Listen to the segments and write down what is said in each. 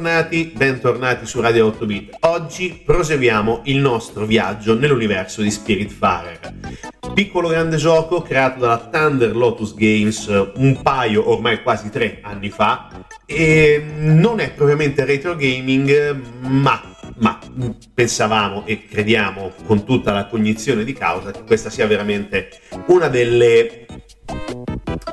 Bentornati, bentornati su Radio 8 Bit. Oggi proseguiamo il nostro viaggio nell'universo di Spiritfarer. Piccolo grande gioco creato dalla Thunder Lotus Games un paio, ormai quasi tre anni fa, e non è propriamente retro gaming, ma ma pensavamo e crediamo con tutta la cognizione di causa che questa sia veramente una delle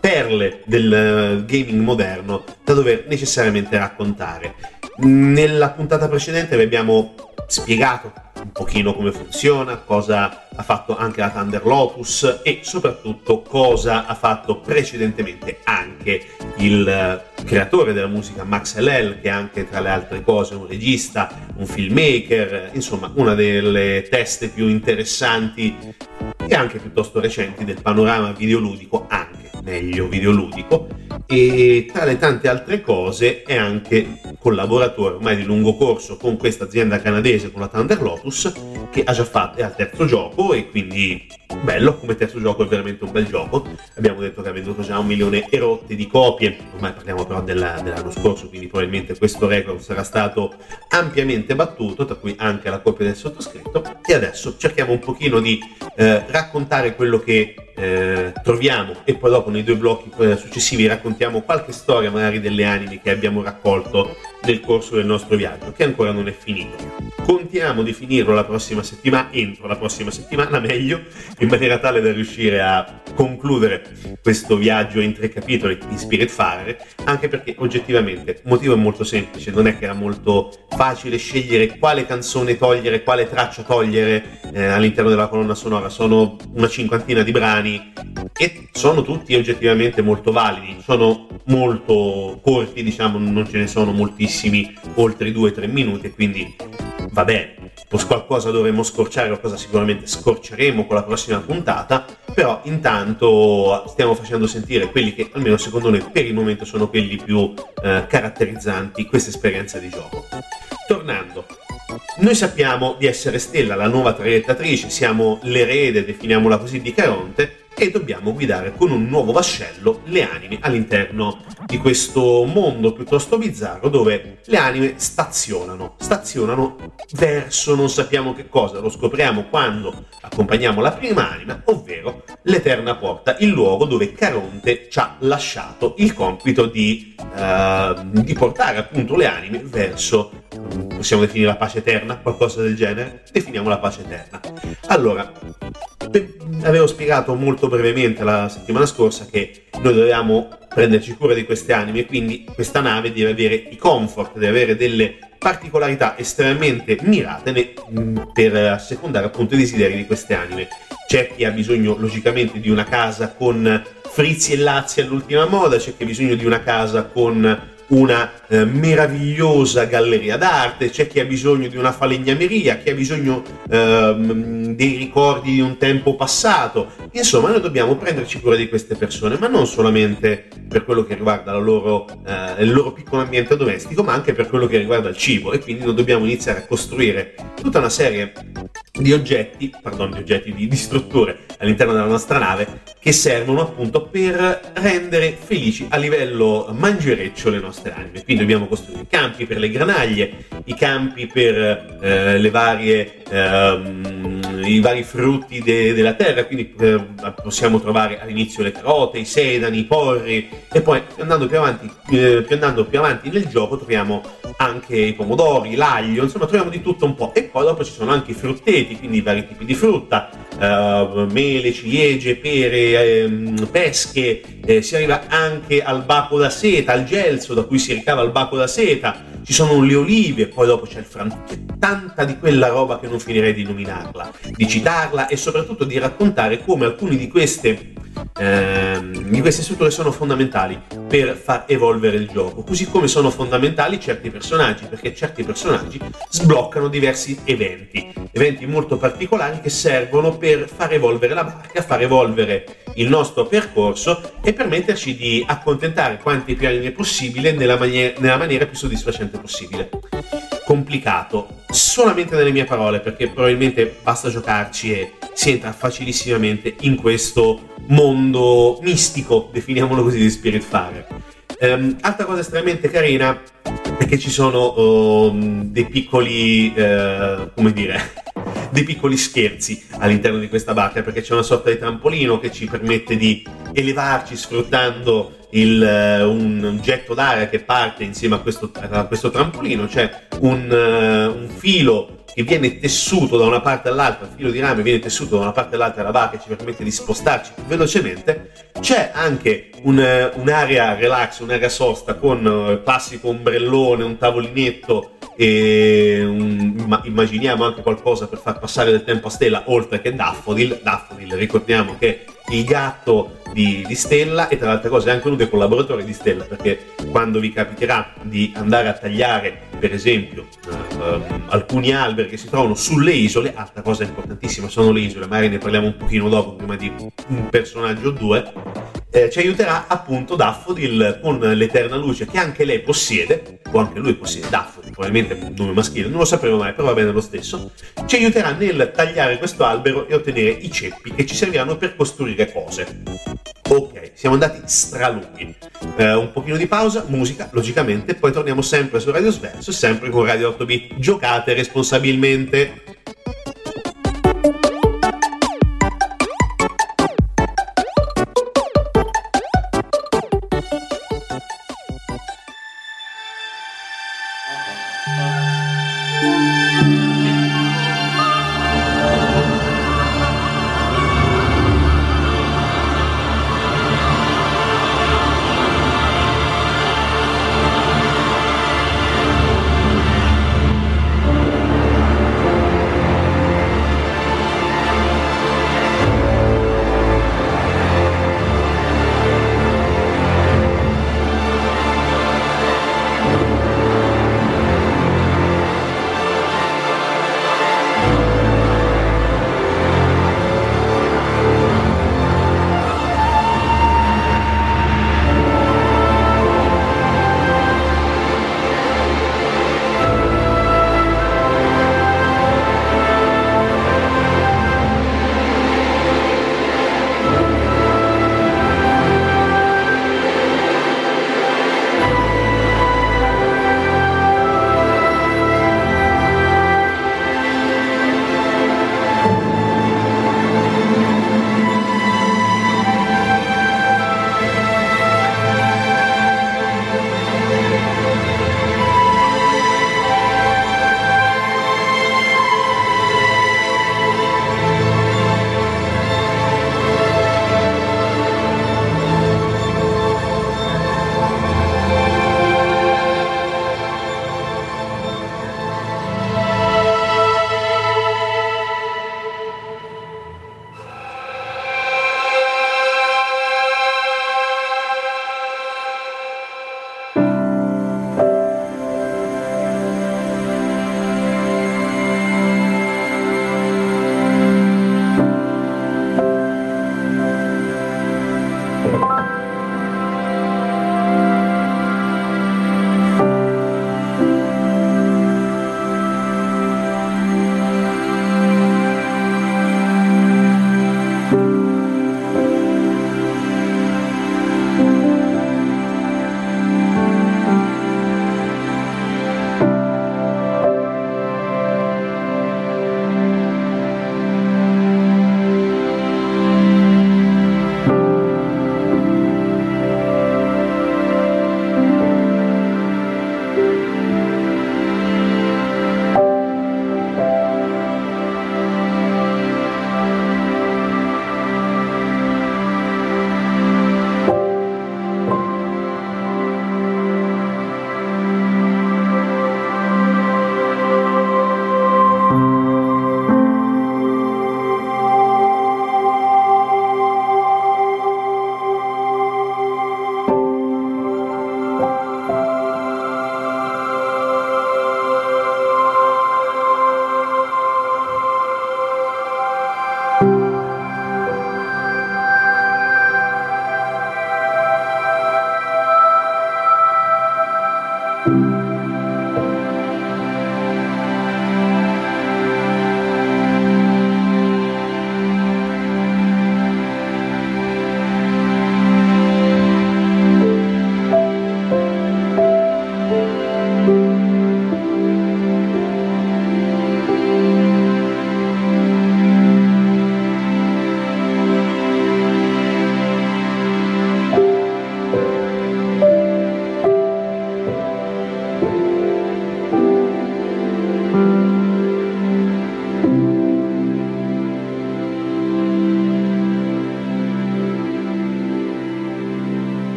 perle del eh, gaming moderno da dover necessariamente raccontare. Nella puntata precedente vi abbiamo spiegato un pochino come funziona, cosa ha fatto anche la Thunder Lotus e soprattutto cosa ha fatto precedentemente anche il eh, creatore della musica Max LL, che è anche tra le altre cose un regista, un filmmaker, insomma una delle teste più interessanti e anche piuttosto recenti del panorama videoludico, anche meglio videoludico, e tra le tante altre cose è anche collaboratore ormai di lungo corso con questa azienda canadese, con la Thunder Lotus, che ha già fatto, è al terzo gioco e quindi bello, come terzo gioco è veramente un bel gioco. Abbiamo detto che ha venduto già un milione e rotte di copie, ormai parliamo però della, dell'anno scorso, quindi probabilmente questo record sarà stato ampiamente battuto, tra cui anche la copia del sottoscritto. E adesso cerchiamo un pochino di eh, raccontare quello che eh, troviamo e poi dopo nei due blocchi eh, successivi raccontiamo qualche storia magari delle anime che abbiamo raccolto nel corso del nostro viaggio che ancora non è finito. Contiamo di finirlo la prossima settimana, entro la prossima settimana meglio, in maniera tale da riuscire a concludere questo viaggio in tre capitoli di Spiritfarer, anche perché oggettivamente il motivo è molto semplice, non è che era molto facile scegliere quale canzone togliere, quale traccia togliere eh, all'interno della colonna sonora, sono una cinquantina di brani e sono tutti oggettivamente molto validi, sono molto corti, diciamo, non ce ne sono moltissimi oltre i 2-3 minuti, quindi va bene. Qualcosa dovremmo scorciare, qualcosa sicuramente scorceremo con la prossima puntata, però intanto stiamo facendo sentire quelli che almeno secondo noi per il momento sono quelli più eh, caratterizzanti questa esperienza di gioco. Tornando, noi sappiamo di essere Stella, la nuova traiettratrice, siamo l'erede, definiamola così, di Caronte, e dobbiamo guidare con un nuovo vascello le anime all'interno di questo mondo piuttosto bizzarro dove le anime stazionano, stazionano verso non sappiamo che cosa, lo scopriamo quando accompagniamo la prima anima, ovvero l'Eterna Porta, il luogo dove Caronte ci ha lasciato il compito di, uh, di portare appunto le anime verso, possiamo definire la pace eterna, qualcosa del genere? Definiamo la pace eterna. Allora, avevo spiegato molto brevemente la settimana scorsa che noi dovevamo prenderci cura di queste anime quindi questa nave deve avere i comfort, deve avere delle particolarità estremamente mirate per assecondare appunto i desideri di queste anime. C'è chi ha bisogno logicamente di una casa con frizzi e lazzi all'ultima moda, c'è chi ha bisogno di una casa con una eh, meravigliosa galleria d'arte, c'è chi ha bisogno di una falegnameria, chi ha bisogno eh, dei ricordi di un tempo passato. Insomma, noi dobbiamo prenderci cura di queste persone, ma non solamente per quello che riguarda loro, eh, il loro piccolo ambiente domestico, ma anche per quello che riguarda il cibo e quindi noi dobbiamo iniziare a costruire tutta una serie di oggetti, pardon, di oggetti, di, di strutture all'interno della nostra nave che servono appunto per rendere felici a livello mangereccio le nostre anime. Quindi dobbiamo costruire i campi per le granaglie, i campi per eh, le varie, ehm, i vari frutti de- della terra, quindi eh, possiamo trovare all'inizio le carote, i sedani, i porri e poi andando più avanti, eh, andando più avanti nel gioco troviamo anche i pomodori, l'aglio, insomma troviamo di tutto un po'. E poi dopo ci sono anche i frutteti, quindi vari tipi di frutta, uh, mele, ciliegie, pere, um, pesche, eh, si arriva anche al baco da seta, al gelso da cui si ricava il baco da seta, ci sono le olive, poi dopo c'è il frantuccio, tanta di quella roba che non finirei di nominarla, di citarla e soprattutto di raccontare come alcuni di queste ehm, di queste strutture sono fondamentali per far evolvere il gioco, così come sono fondamentali certi personaggi, perché certi personaggi sbloccano diversi eventi, eventi molto particolari che servono per far evolvere la barca, far evolvere il nostro percorso e permetterci di accontentare quanti più anime possibile nella, maniera, nella maniera più soddisfacente possibile. Complicato, solamente nelle mie parole, perché probabilmente basta giocarci e si entra facilissimamente in questo mondo mistico, definiamolo così, di Spiritfarer. Um, altra cosa estremamente carina è che ci sono um, dei piccoli, uh, come dire, dei piccoli scherzi all'interno di questa barca perché c'è una sorta di trampolino che ci permette di elevarci sfruttando il, uh, un getto d'aria che parte insieme a questo, a questo trampolino, c'è un, uh, un filo che viene tessuto da una parte all'altra, il filo di rame viene tessuto da una parte all'altra della barca e ci permette di spostarci più velocemente, c'è anche un, eh, un'area relax, un'area sosta con il eh, classico ombrellone, un tavolinetto e un, immaginiamo anche qualcosa per far passare del tempo a Stella oltre che Daffodil. Daffodil ricordiamo che il gatto di, di, Stella e tra le altre cose anche uno dei collaboratori di Stella perché quando vi capiterà di andare a tagliare per esempio uh, uh, alcuni alberi che si trovano sulle isole altra cosa importantissima sono le isole magari ne parliamo un pochino dopo prima di un personaggio o due eh, ci aiuterà appunto Daffodil con l'eterna luce che anche lei possiede o anche lui possiede Daffodil probabilmente un nome maschile non lo sapremo mai però va bene lo stesso ci aiuterà nel tagliare questo albero e ottenere i ceppi che ci serviranno per costruire cose Ok, siamo andati stralunghi. Eh, un pochino di pausa, musica, logicamente, poi torniamo sempre su Radio Sverso, sempre con Radio 8 Bit. Giocate responsabilmente.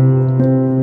Música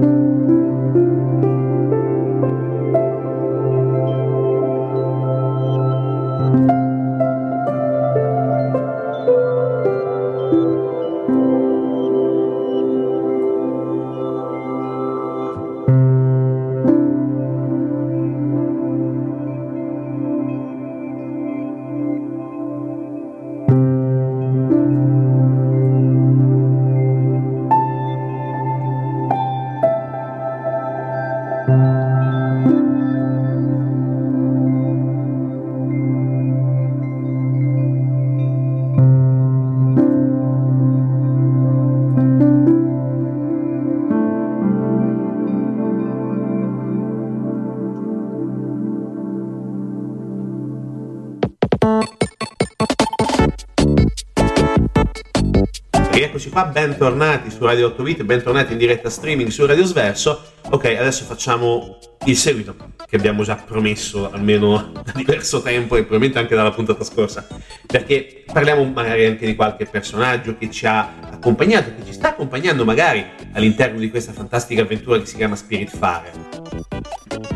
qua, bentornati su Radio 8 Bit, bentornati in diretta streaming su Radio Sverso. Ok, adesso facciamo il seguito che abbiamo già promesso almeno da diverso tempo e probabilmente anche dalla puntata scorsa, perché parliamo magari anche di qualche personaggio che ci ha accompagnato, che ci sta accompagnando magari all'interno di questa fantastica avventura che si chiama Spiritfarer.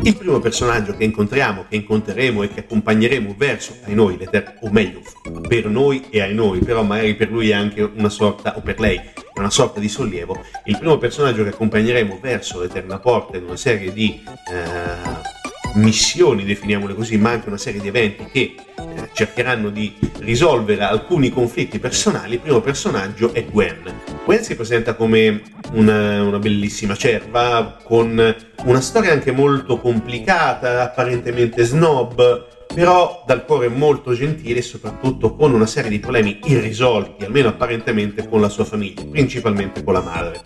Il primo personaggio che incontriamo, che incontreremo e che accompagneremo verso ai noi, o meglio, per noi e ai noi, però magari per lui è anche una sorta, o per lei, una sorta di sollievo. Il primo personaggio che accompagneremo verso l'Eterna Porta in una serie di eh, missioni, definiamole così, ma anche una serie di eventi che eh, cercheranno di risolvere alcuni conflitti personali. Il primo personaggio è Gwen. Gwen si presenta come una, una bellissima cerva con una storia anche molto complicata, apparentemente snob, però dal cuore molto gentile e soprattutto con una serie di problemi irrisolti, almeno apparentemente con la sua famiglia, principalmente con la madre.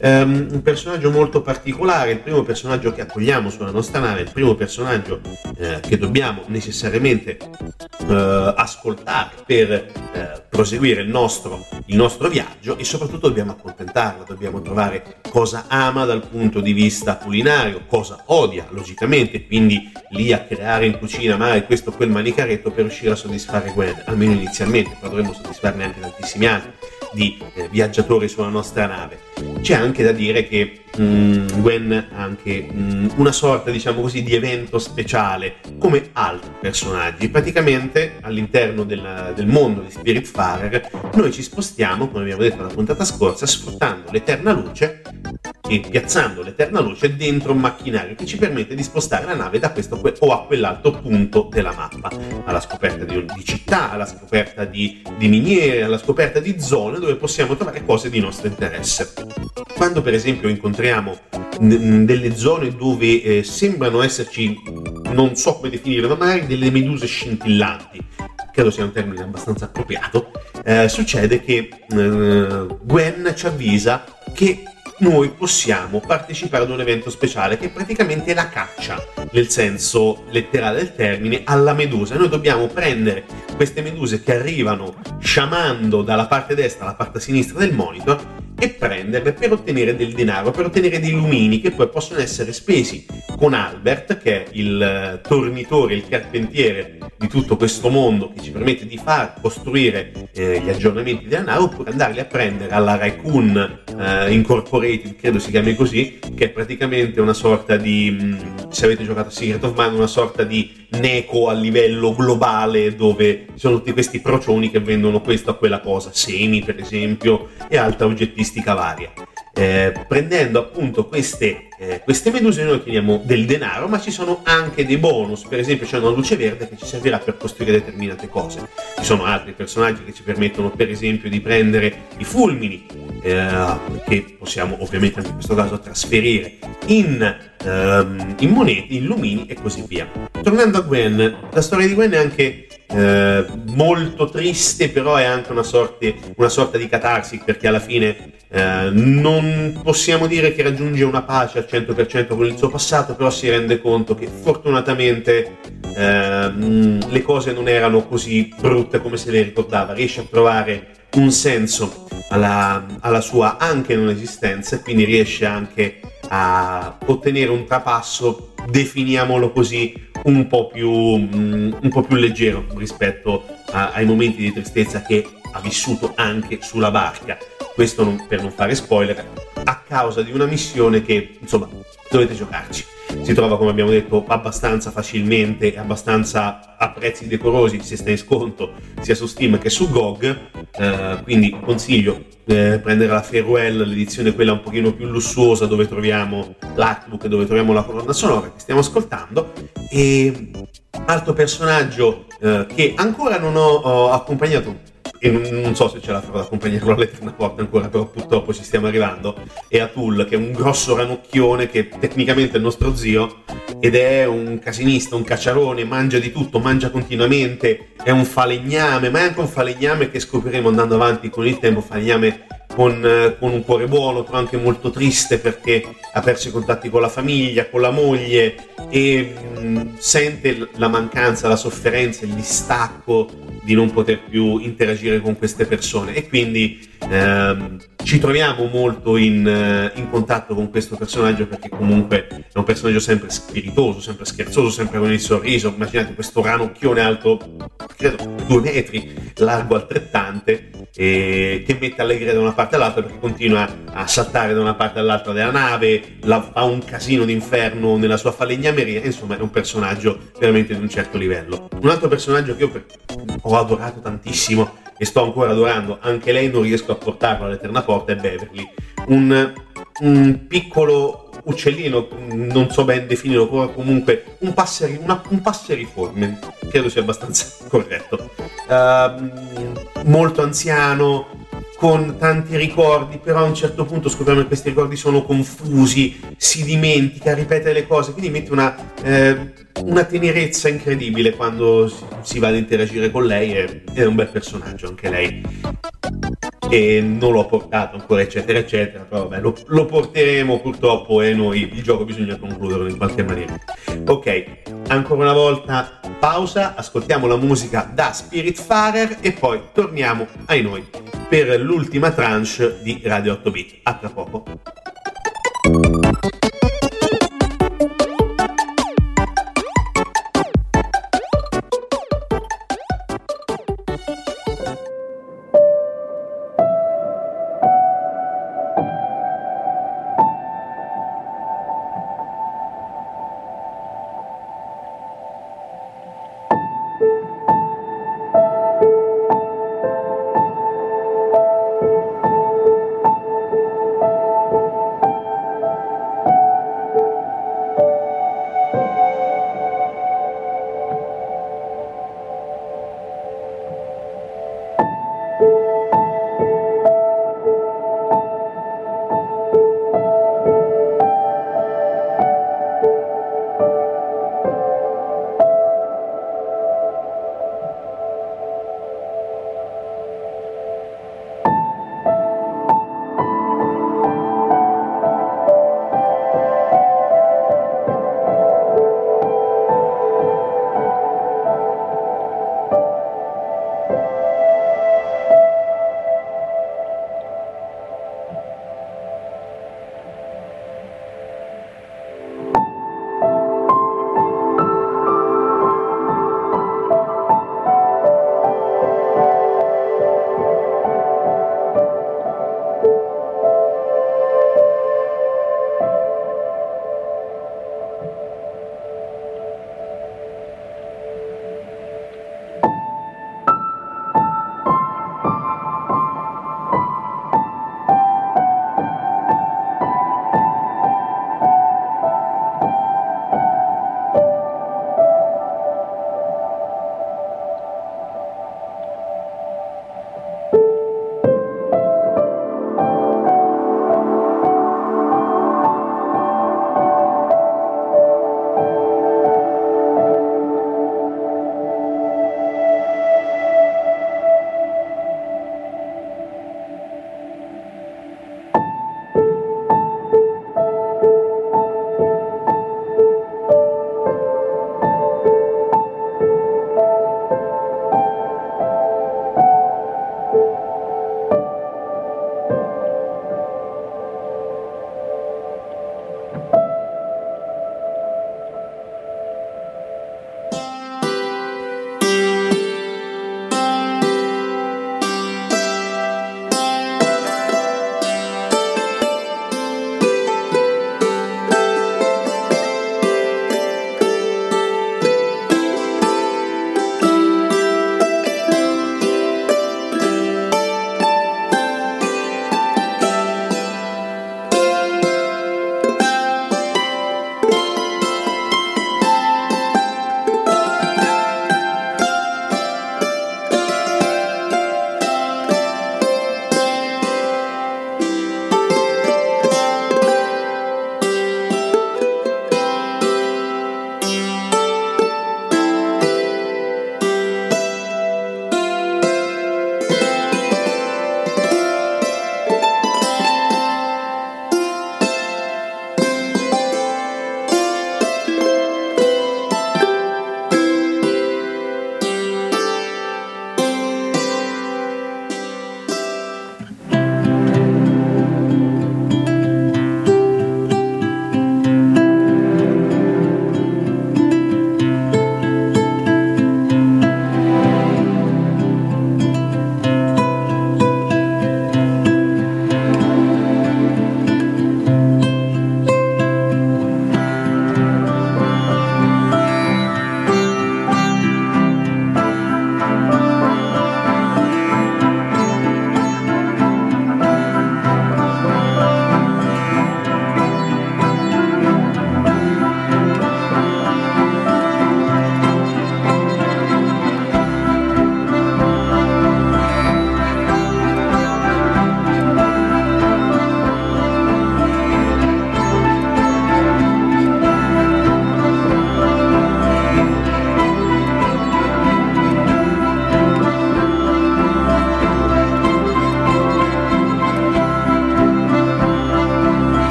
Um, un personaggio molto particolare, il primo personaggio che accogliamo sulla nostra nave, il primo personaggio eh, che dobbiamo necessariamente eh, ascoltare per eh, proseguire il nostro, il nostro viaggio e soprattutto dobbiamo accontentarla, dobbiamo trovare cosa ama dal punto di vista culinario, cosa odia logicamente, quindi lì a creare in cucina magari questo o quel manicaretto per riuscire a soddisfare Gwen, almeno inizialmente, poi dovremmo soddisfarne anche tantissimi altri di eh, viaggiatori sulla nostra nave. C'è anche da dire che mh, mm, Gwen ha anche mh, mm, una sorta, diciamo così, di evento speciale, come altri personaggi. Praticamente all'interno della, del mondo di Spiritfarer noi ci spostiamo, come abbiamo detto nella puntata scorsa, sfruttando l'eterna luce e piazzando l'eterna luce dentro un macchinario che ci permette di spostare la nave da questo o a quell'altro punto della mappa, alla scoperta di, di città, alla scoperta di, di miniere, alla scoperta di zone dove possiamo trovare cose di nostro interesse. Quando per esempio incontriamo delle zone dove eh, sembrano esserci, non so come definire, ma magari delle meduse scintillanti, credo sia un termine abbastanza appropriato, eh, succede che eh, Gwen ci avvisa che noi possiamo partecipare ad un evento speciale che è praticamente la caccia, nel senso letterale del termine, alla medusa. Noi dobbiamo prendere queste meduse che arrivano sciamando dalla parte destra alla parte sinistra del monitor e prenderle per ottenere del denaro, per ottenere dei lumini che poi possono essere spesi con Albert, che è il eh, tornitore, il carpentiere di tutto questo mondo che ci permette di far costruire eh, gli aggiornamenti della nave, oppure andarli a prendere alla Raccoon eh, Incorporated, credo si chiami così, che è praticamente una sorta di, mm, se avete giocato a Secret of Mana, una sorta di Neco a livello globale dove ci sono tutti questi procioni che vendono questo a quella cosa, semi per esempio e altra oggettistica varia. Eh, prendendo appunto queste, eh, queste, meduse noi otteniamo del denaro, ma ci sono anche dei bonus, per esempio c'è una luce verde che ci servirà per costruire determinate cose. Ci sono altri personaggi che ci permettono per esempio di prendere i fulmini, eh, che possiamo ovviamente anche in questo caso trasferire in, ehm, in monete, in lumini e così via. Tornando a Gwen, la storia di Gwen è anche eh, molto triste, però è anche una, sorte, una sorta di catarsi perché alla fine eh, non possiamo dire che raggiunge una pace al 100% con il suo passato, però si rende conto che fortunatamente eh, le cose non erano così brutte come se le ricordava, riesce a trovare un senso alla, alla sua anche non esistenza e quindi riesce anche a ottenere un trapasso, definiamolo così, un po' più, un po più leggero rispetto a, ai momenti di tristezza che ha vissuto anche sulla barca questo non, per non fare spoiler, a causa di una missione che, insomma, dovete giocarci. Si trova, come abbiamo detto, abbastanza facilmente e abbastanza a prezzi decorosi se stai in sconto sia su Steam che su GOG. Eh, quindi consiglio eh, prendere la Farewell, l'edizione quella un pochino più lussuosa dove troviamo l'artbook, dove troviamo la colonna sonora che stiamo ascoltando. E altro personaggio eh, che ancora non ho, ho accompagnato e non, so se ce la farò ad accompagnarlo all'eterna porta ancora, però purtroppo ci stiamo arrivando, e Atul, che è un grosso ranocchione che tecnicamente è il nostro zio, ed è un casinista, un cacciarone, mangia di tutto, mangia continuamente, è un falegname, ma è anche un falegname che scopriremo andando avanti con il tempo, falegname con, con, un cuore buono, però anche molto triste perché ha perso i contatti con la famiglia, con la moglie e mh, sente la mancanza, la sofferenza, il distacco di non poter più interagire con queste persone e quindi ehm, ci troviamo molto in, eh, in, contatto con questo personaggio perché comunque è un personaggio sempre spiritoso, sempre scherzoso, sempre con il sorriso. Immaginate questo ranocchione alto, credo, due metri, largo altrettante, e che mette allegria da una parte all'altra perché continua a saltare da una parte all'altra della nave, la, fa un casino d'inferno nella sua falegnameria, insomma è un personaggio veramente di un certo livello. Un altro personaggio che io ho adorato tantissimo e sto ancora adorando, anche lei non riesco a portarlo all'eterna porta, è Beverly. Un, un piccolo uccellino, non so ben definirlo, comunque un, passeri, una, un passeriforme, credo sia abbastanza corretto. Uh, molto anziano, con tanti ricordi, però a un certo punto scopriamo che questi ricordi sono confusi, si dimentica, ripete le cose, quindi mette una, eh, una tenerezza incredibile quando si va ad interagire con lei e è un bel personaggio anche lei. E non l'ho portato ancora, eccetera, eccetera, però vabbè, lo, lo porteremo purtroppo e noi il gioco bisogna concluderlo in qualche maniera. Ok, ancora una volta pausa, ascoltiamo la musica da Spiritfarer e poi torniamo ai noi per l'ultima tranche di Radio 8 Bit. A tra poco.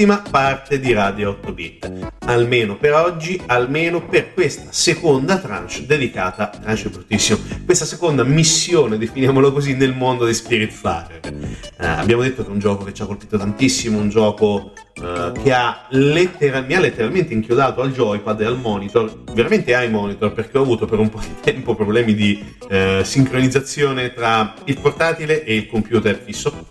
Ultima parte di Radio 8 Bit. Almeno per oggi, almeno per questa seconda tranche dedicata, tranche bruttissimo, questa seconda missione, definiamolo così, nel mondo di Spiritfarer. Eh, abbiamo detto che è un gioco che ci ha colpito tantissimo, un gioco eh, che ha lettera- mi ha letteralmente inchiodato al joypad e al monitor, veramente ai monitor, perché ho avuto per un po' di tempo problemi di eh, sincronizzazione tra il portatile e il computer fisso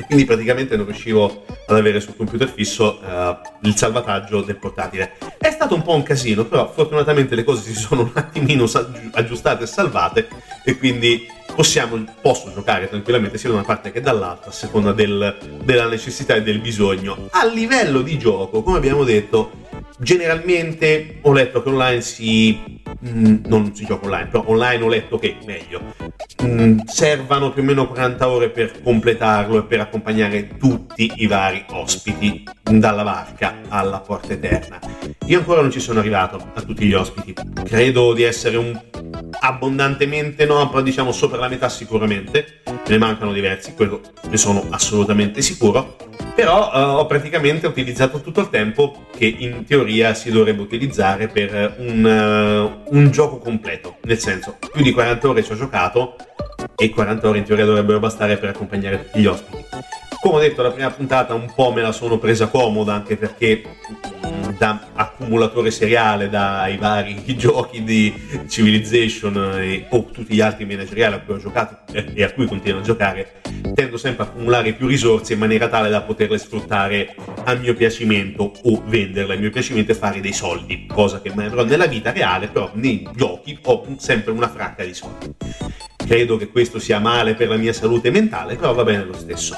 e quindi praticamente non riuscivo ad avere sul computer fisso uh, il salvataggio del portatile. È stato un po' un casino, però fortunatamente le cose si sono un attimino aggiustate e salvate e quindi possiamo, posso giocare tranquillamente sia da una parte che dall'altra a seconda del, della necessità e del bisogno. A livello di gioco, come abbiamo detto, generalmente ho letto che online si Mm, non si gioca online, però online ho letto che meglio. Mm, servano più o meno 40 ore per completarlo e per accompagnare tutti i vari ospiti dalla varca alla porta eterna. Io ancora non ci sono arrivato a tutti gli ospiti. Credo di essere un abbondantemente no, però diciamo sopra la metà sicuramente. Ne mancano diversi, quello ne sono assolutamente sicuro però uh, ho praticamente utilizzato tutto il tempo che in teoria si dovrebbe utilizzare per un, uh, un gioco completo, nel senso più di 40 ore ci ho giocato e 40 ore in teoria dovrebbero bastare per accompagnare tutti gli ospiti. Come ho detto, la prima puntata un po' me la sono presa comoda anche perché da accumulatore seriale dai vari giochi di Civilization e, o tutti gli altri manageriali a cui ho giocato e a cui continuo a giocare, tendo sempre a accumulare più risorse in maniera tale da poterle sfruttare a mio piacimento o venderle a mio piacimento e fare dei soldi, cosa che mai avrò nella vita reale, però nei giochi ho sempre una fracca di soldi. Credo che questo sia male per la mia salute mentale, però va bene lo stesso.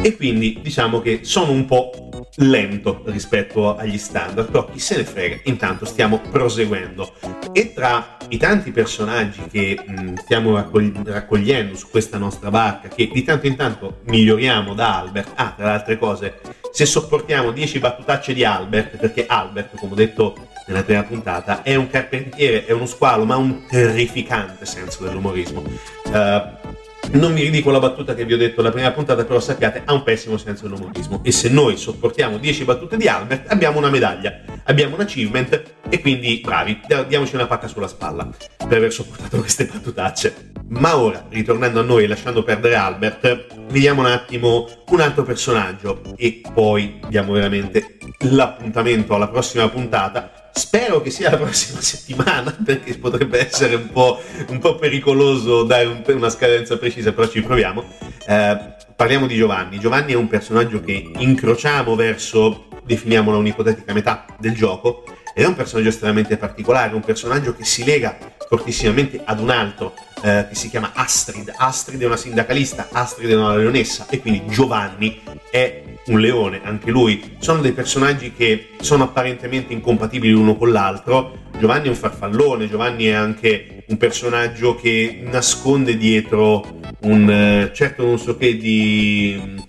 E quindi diciamo che sono un po' lento rispetto agli standard, però chi se ne frega, intanto stiamo proseguendo. E tra i tanti personaggi che mh, stiamo raccogli- raccogliendo su questa nostra barca, che di tanto in tanto miglioriamo da Albert, ah, tra le altre cose, se sopportiamo 10 battutacce di Albert, perché Albert, come ho detto nella prima puntata, è un carpentiere, è uno squalo, ma ha un terrificante senso dell'umorismo. Uh, non mi ridico la battuta che vi ho detto la prima puntata, però sappiate, ha un pessimo senso dell'umorismo. E se noi sopportiamo 10 battute di Albert, abbiamo una medaglia, abbiamo un achievement e quindi bravi, diamoci una pacca sulla spalla per aver sopportato queste battutacce. Ma ora, ritornando a noi e lasciando perdere Albert, vediamo un attimo un altro personaggio e poi diamo veramente l'appuntamento alla prossima puntata Spero che sia la prossima settimana perché potrebbe essere un po', un po pericoloso dare un, una scadenza precisa, però ci proviamo. Eh, parliamo di Giovanni. Giovanni è un personaggio che incrociamo verso, definiamola un'ipotetica metà del gioco, ed è un personaggio estremamente particolare, un personaggio che si lega fortissimamente ad un altro eh, che si chiama Astrid. Astrid è una sindacalista, Astrid è una leonessa e quindi Giovanni è un leone, anche lui. Sono dei personaggi che sono apparentemente incompatibili l'uno con l'altro. Giovanni è un farfallone, Giovanni è anche un personaggio che nasconde dietro un eh, certo non so che di,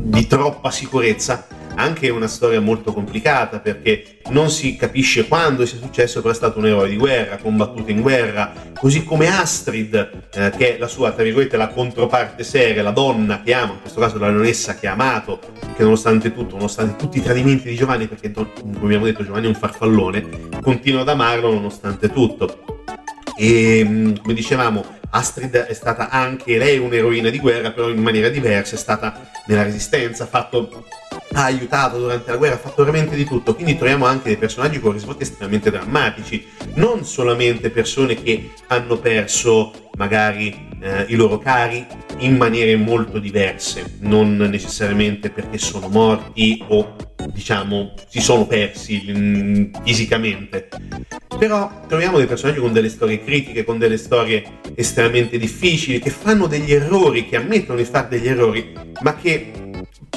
di troppa sicurezza anche una storia molto complicata perché non si capisce quando sia successo, però è stato un eroe di guerra, combattuto in guerra, così come Astrid, eh, che è la sua, tra virgolette, la controparte seria, la donna che ama, in questo caso la leonessa che ha amato, che nonostante tutto, nonostante tutti i tradimenti di Giovanni, perché come abbiamo detto Giovanni è un farfallone, continua ad amarlo nonostante tutto. E mm, come dicevamo, Astrid è stata anche lei un'eroina di guerra, però in maniera diversa, è stata nella resistenza, ha fatto ha aiutato durante la guerra, ha fatto veramente di tutto. Quindi troviamo anche dei personaggi con risvolti estremamente drammatici, non solamente persone che hanno perso magari eh, i loro cari in maniere molto diverse, non necessariamente perché sono morti o diciamo si sono persi mh, mm, fisicamente. Però troviamo dei personaggi con delle storie critiche, con delle storie estremamente difficili, che fanno degli errori, che ammettono di fare degli errori, ma che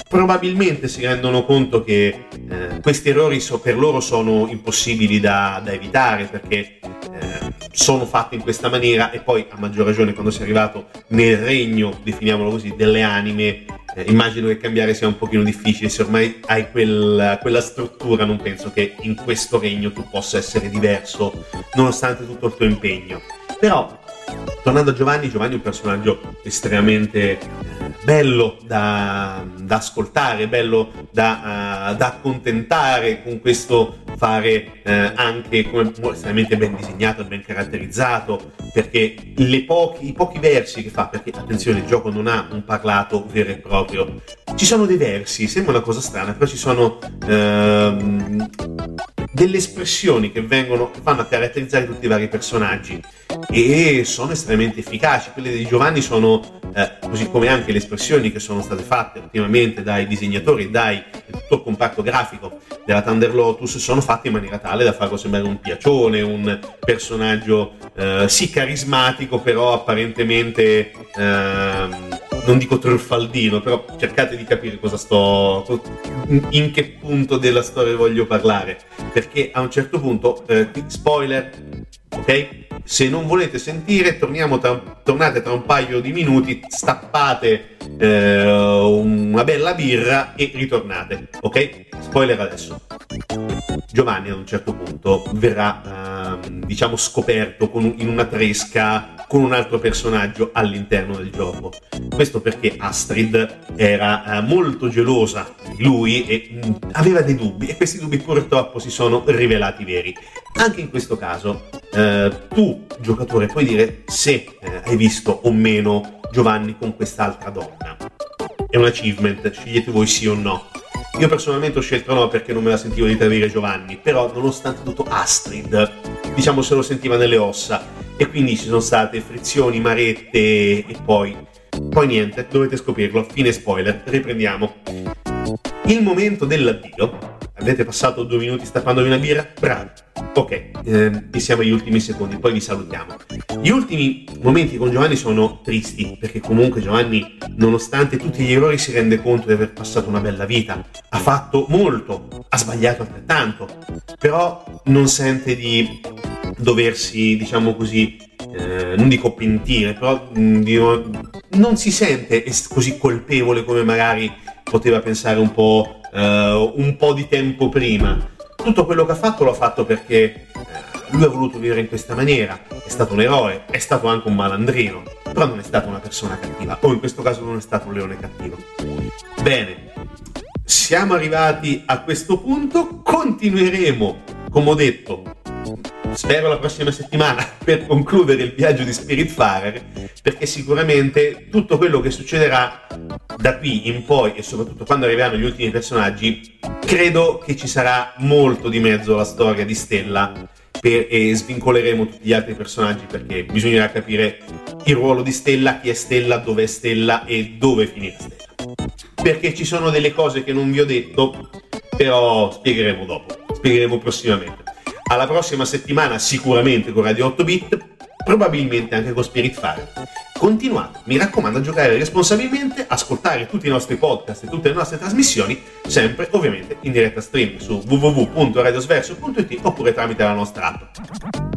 probabilmente si rendono conto che eh, questi errori so, per loro sono impossibili da, da evitare perché eh, sono fatti in questa maniera e poi a maggior ragione quando sei arrivato nel regno, definiamolo così, delle anime, eh, immagino che cambiare sia un pochino difficile, se ormai hai quel, quella struttura non penso che in questo regno tu possa essere diverso nonostante tutto il tuo impegno. Però, tornando a Giovanni, Giovanni è un personaggio estremamente bello da, da ascoltare, bello da, uh, da, accontentare con questo fare uh, anche come estremamente ben disegnato e ben caratterizzato, perché pochi, i pochi versi che fa, perché attenzione il gioco non ha un parlato vero e proprio, ci sono dei versi, sembra una cosa strana, però ci sono uh, delle espressioni che vengono, che vanno a caratterizzare tutti i vari personaggi e sono estremamente efficaci. Quelle di Giovanni sono, eh, così come anche le espressioni che sono state fatte ultimamente dai disegnatori, dai tutto il comparto grafico della Thunder Lotus, sono fatte in maniera tale da farlo sembrare un piacione, un personaggio eh, sì carismatico, però apparentemente eh, non dico truffaldino, però cercate di capire cosa sto, in che punto della storia voglio parlare, perché a un certo punto, eh, spoiler, ok? Se non volete sentire, tra, tornate tra un paio di minuti, stappate eh, una bella birra e ritornate, ok? Spoiler adesso. Giovanni ad un certo punto verrà, eh, diciamo, scoperto con, in una tresca con un altro personaggio all'interno del gioco. Questo perché Astrid era eh, molto gelosa di lui e mh, mm, aveva dei dubbi e questi dubbi purtroppo si sono rivelati veri. Anche in questo caso eh, tu, giocatore, puoi dire se eh, hai visto o meno Giovanni con quest'altra donna. È un achievement, scegliete voi sì o no. Io personalmente ho scelto no perché non me la sentivo di tradire Giovanni, però nonostante tutto Astrid, diciamo se lo sentiva nelle ossa e quindi ci sono state frizioni, marette e poi, poi niente, dovete scoprirlo. Fine spoiler, riprendiamo. Il momento dell'addio. Avete passato due minuti stappandovi una birra? Bravi. Ok, eh, e siamo agli ultimi secondi, poi vi salutiamo. Gli ultimi momenti con Giovanni sono tristi, perché comunque Giovanni, nonostante tutti gli errori, si rende conto di aver passato una bella vita. Ha fatto molto, ha sbagliato altrettanto, però non sente di doversi, diciamo così, eh, non dico pentire, però mh, mm, non si sente così colpevole come magari poteva pensare un po', eh, un po' di tempo prima. Tutto quello che ha fatto l'ha fatto perché eh, lui ha voluto vivere in questa maniera, è stato un eroe, è stato anche un malandrino, però non è stato una persona cattiva, o in questo caso non è stato un leone cattivo. Bene, siamo arrivati a questo punto, continueremo, come ho detto, spero la prossima settimana per concludere il viaggio di Spiritfarer perché sicuramente tutto quello che succederà da qui in poi e soprattutto quando arriveranno gli ultimi personaggi credo che ci sarà molto di mezzo alla storia di Stella per, e svincoleremo tutti gli altri personaggi perché bisognerà capire il ruolo di Stella, chi è Stella, dove è Stella e dove finirà Stella. Perché ci sono delle cose che non vi ho detto però spiegheremo dopo spiegheremo prossimamente alla prossima settimana sicuramente con Radio 8 Bit, probabilmente anche con Spiritfire. Continuate, mi raccomando, a giocare responsabilmente, ascoltare tutti i nostri podcast e tutte le nostre trasmissioni, sempre ovviamente in diretta stream su www.radiosverso.it oppure tramite la nostra app.